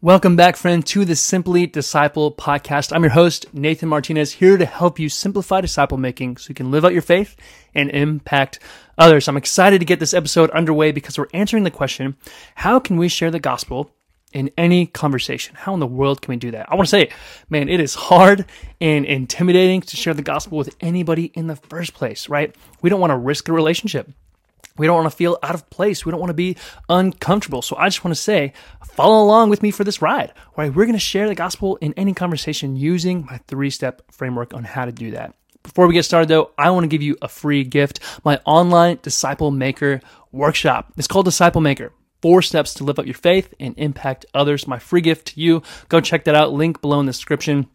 Welcome back, friend, to the SimpliDisciple podcast. I'm your host, Nathan Martinez, here to help you simplify disciple making so you can live out your faith and impact others. I'm excited to get this episode underway because we're answering the question how can we share the gospel in any conversation? How in the world can we do that? I want to say, man, it is hard and intimidating to share the gospel with anybody in the first place, right? We don't want to risk a relationship. We don't want to feel out of place. We don't want to be uncomfortable. So I just want to say, follow along with me for this ride, right? We're going to share the gospel in any conversation using my three step framework on how to do that. Before we get started though, I want to give you a free gift, my online disciple maker workshop. It's called Disciple Maker. Four steps to live up your faith and impact others. My free gift to you. Go check that out. Link below in the description.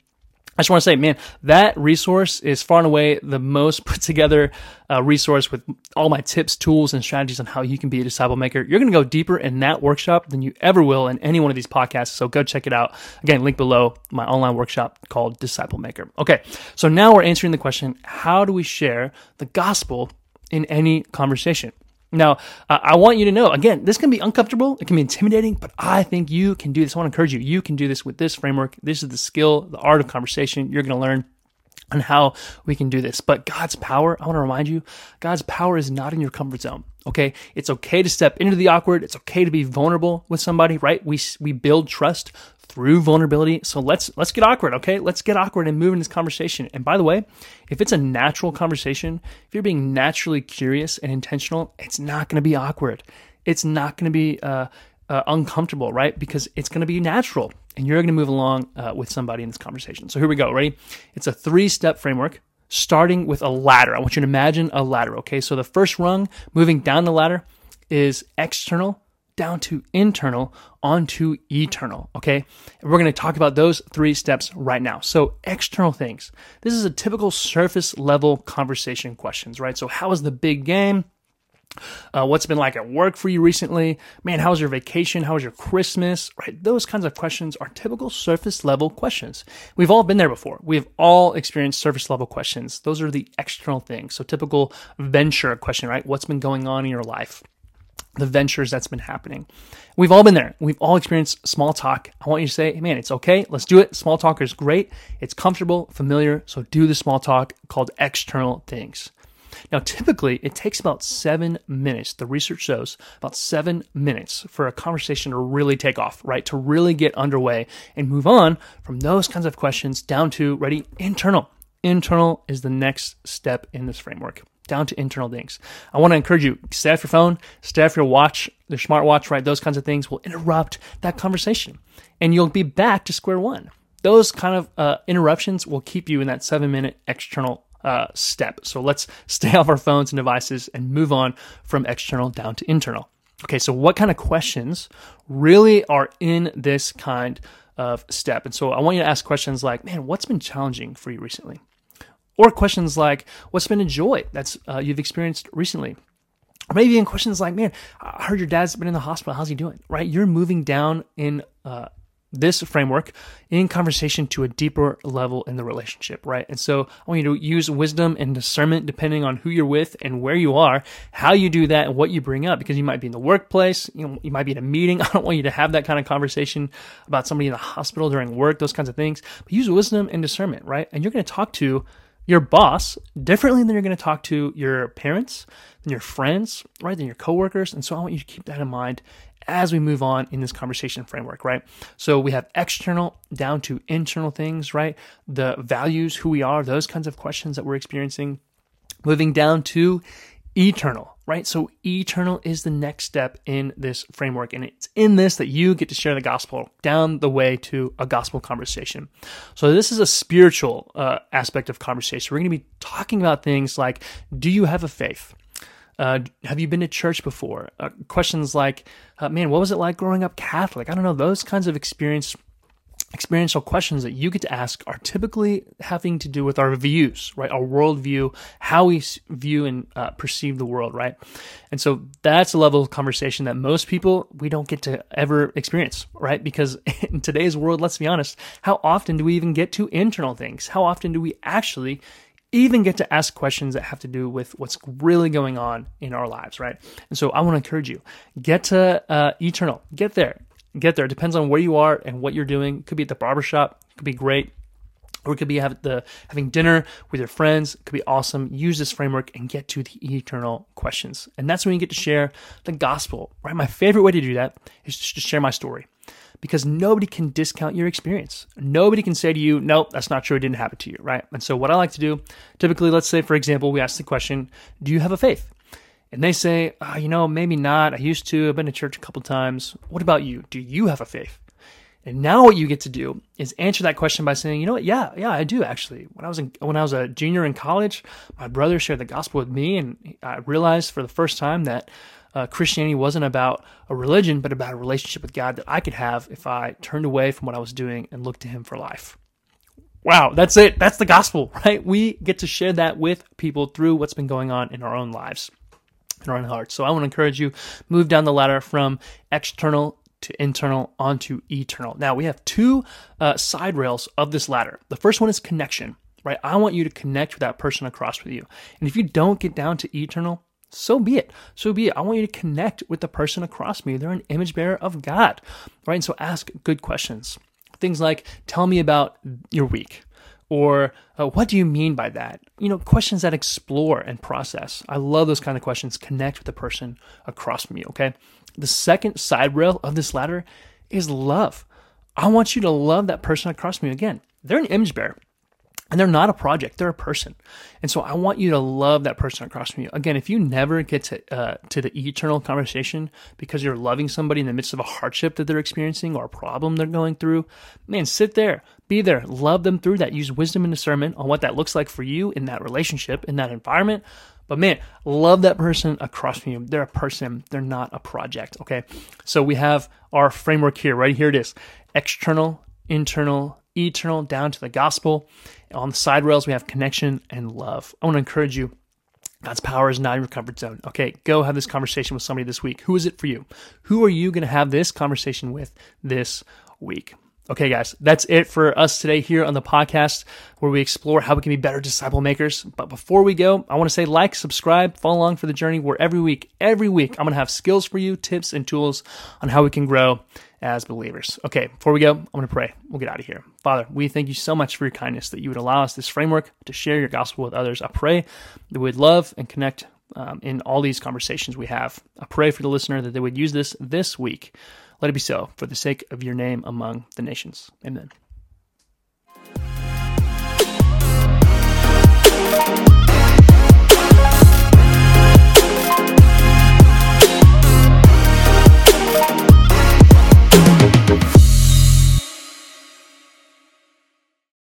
I just want to say, man, that resource is far and away the most put together uh, resource with all my tips, tools, and strategies on how you can be a disciple maker. You're going to go deeper in that workshop than you ever will in any one of these podcasts. So go check it out. Again, link below my online workshop called Disciple Maker. Okay, so now we're answering the question how do we share the gospel in any conversation? Now, uh, I want you to know again, this can be uncomfortable, it can be intimidating, but I think you can do this. I want to encourage you. You can do this with this framework. This is the skill, the art of conversation you're going to learn on how we can do this. But God's power, I want to remind you, God's power is not in your comfort zone. Okay. It's okay to step into the awkward. It's okay to be vulnerable with somebody, right? We, we build trust through vulnerability. So let's let's get awkward, okay? Let's get awkward and move in this conversation. And by the way, if it's a natural conversation, if you're being naturally curious and intentional, it's not going to be awkward. It's not going to be uh, uh, uncomfortable, right? Because it's going to be natural, and you're going to move along uh, with somebody in this conversation. So here we go. Ready? It's a three-step framework. Starting with a ladder. I want you to imagine a ladder, okay? So the first rung, moving down the ladder, is external down to internal onto eternal. Okay. And we're going to talk about those three steps right now. So, external things. This is a typical surface level conversation questions, right? So, how is the big game? Uh, what's been like at work for you recently? Man, how was your vacation? How was your Christmas? Right? Those kinds of questions are typical surface level questions. We've all been there before. We've all experienced surface level questions. Those are the external things. So typical venture question, right? What's been going on in your life? the ventures that's been happening. We've all been there. We've all experienced small talk. I want you to say, hey, man, it's okay. Let's do it. Small talk is great. It's comfortable, familiar. So do the small talk called external things. Now, typically, it takes about seven minutes. The research shows about seven minutes for a conversation to really take off, right? To really get underway and move on from those kinds of questions down to ready internal. Internal is the next step in this framework down to internal things. I want to encourage you, stay off your phone, stay off your watch, your smartwatch, right? Those kinds of things will interrupt that conversation and you'll be back to square one. Those kind of uh, interruptions will keep you in that seven minute external uh, step. So let's stay off our phones and devices and move on from external down to internal. Okay, so what kind of questions really are in this kind of step? And so I want you to ask questions like, man, what's been challenging for you recently? Or questions like, what's been a joy that's uh, you've experienced recently? Or maybe even questions like, man, I heard your dad's been in the hospital. How's he doing? Right? You're moving down in uh, this framework in conversation to a deeper level in the relationship, right? And so I want you to use wisdom and discernment depending on who you're with and where you are, how you do that and what you bring up, because you might be in the workplace, you know, you might be in a meeting. I don't want you to have that kind of conversation about somebody in the hospital during work, those kinds of things. But use wisdom and discernment, right? And you're going to talk to your boss differently than you're going to talk to your parents, than your friends, right? Than your coworkers. And so I want you to keep that in mind as we move on in this conversation framework, right? So we have external down to internal things, right? The values, who we are, those kinds of questions that we're experiencing. Moving down to eternal, right? So eternal is the next step in this framework. And it's in this that you get to share the gospel down the way to a gospel conversation. So this is a spiritual uh, aspect of conversation. We're going to be talking about things like, do you have a faith? Uh, have you been to church before? Uh, questions like, uh, man, what was it like growing up Catholic? I don't know, those kinds of experience experiential questions that you get to ask are typically having to do with our views, right? Our worldview, how we view and uh, perceive the world, right? And so that's a level of conversation that most people we don't get to ever experience, right? Because in today's world, let's be honest, how often do we even get to internal things? How often do we actually even get to ask questions that have to do with what's really going on in our lives, right? And so I want to encourage you get to uh, eternal, get there, get there. It depends on where you are and what you're doing. It could be at the barbershop, it could be great. Or it could be have the, having dinner with your friends. It could be awesome. Use this framework and get to the eternal questions. And that's when you get to share the gospel, right? My favorite way to do that is just to share my story because nobody can discount your experience. Nobody can say to you, nope, that's not true. It didn't happen to you, right? And so, what I like to do, typically, let's say, for example, we ask the question, do you have a faith? And they say, oh, you know, maybe not. I used to. I've been to church a couple times. What about you? Do you have a faith? And now what you get to do is answer that question by saying, you know what? Yeah, yeah, I do actually. When I was in, when I was a junior in college, my brother shared the gospel with me, and I realized for the first time that uh, Christianity wasn't about a religion, but about a relationship with God that I could have if I turned away from what I was doing and looked to Him for life. Wow, that's it. That's the gospel, right? We get to share that with people through what's been going on in our own lives, our own hearts. So I want to encourage you move down the ladder from external to internal onto eternal. Now we have two uh, side rails of this ladder. The first one is connection, right? I want you to connect with that person across with you. And if you don't get down to eternal, so be it. So be it. I want you to connect with the person across me. They're an image bearer of God, right? And so ask good questions. Things like, tell me about your week. Or uh, what do you mean by that? You know, questions that explore and process. I love those kind of questions. Connect with the person across from you, okay? The second side rail of this ladder is love. I want you to love that person across from you. Again, they're an image bearer. And they're not a project; they're a person. And so I want you to love that person across from you. Again, if you never get to uh, to the eternal conversation because you're loving somebody in the midst of a hardship that they're experiencing or a problem they're going through, man, sit there, be there, love them through that. Use wisdom and discernment on what that looks like for you in that relationship, in that environment. But man, love that person across from you. They're a person, they're not a project. Okay. So we have our framework here, right? Here it is external, internal, eternal, down to the gospel. On the side rails, we have connection and love. I want to encourage you. God's power is not in your comfort zone. Okay, go have this conversation with somebody this week. Who is it for you? Who are you going to have this conversation with this week? Okay, guys, that's it for us today here on the podcast where we explore how we can be better disciple makers. But before we go, I want to say like, subscribe, follow along for the journey where every week, every week, I'm going to have skills for you, tips, and tools on how we can grow as believers. Okay, before we go, I'm going to pray. We'll get out of here. Father, we thank you so much for your kindness that you would allow us this framework to share your gospel with others. I pray that we would love and connect um, in all these conversations we have. I pray for the listener that they would use this this week let it be so for the sake of your name among the nations. Amen.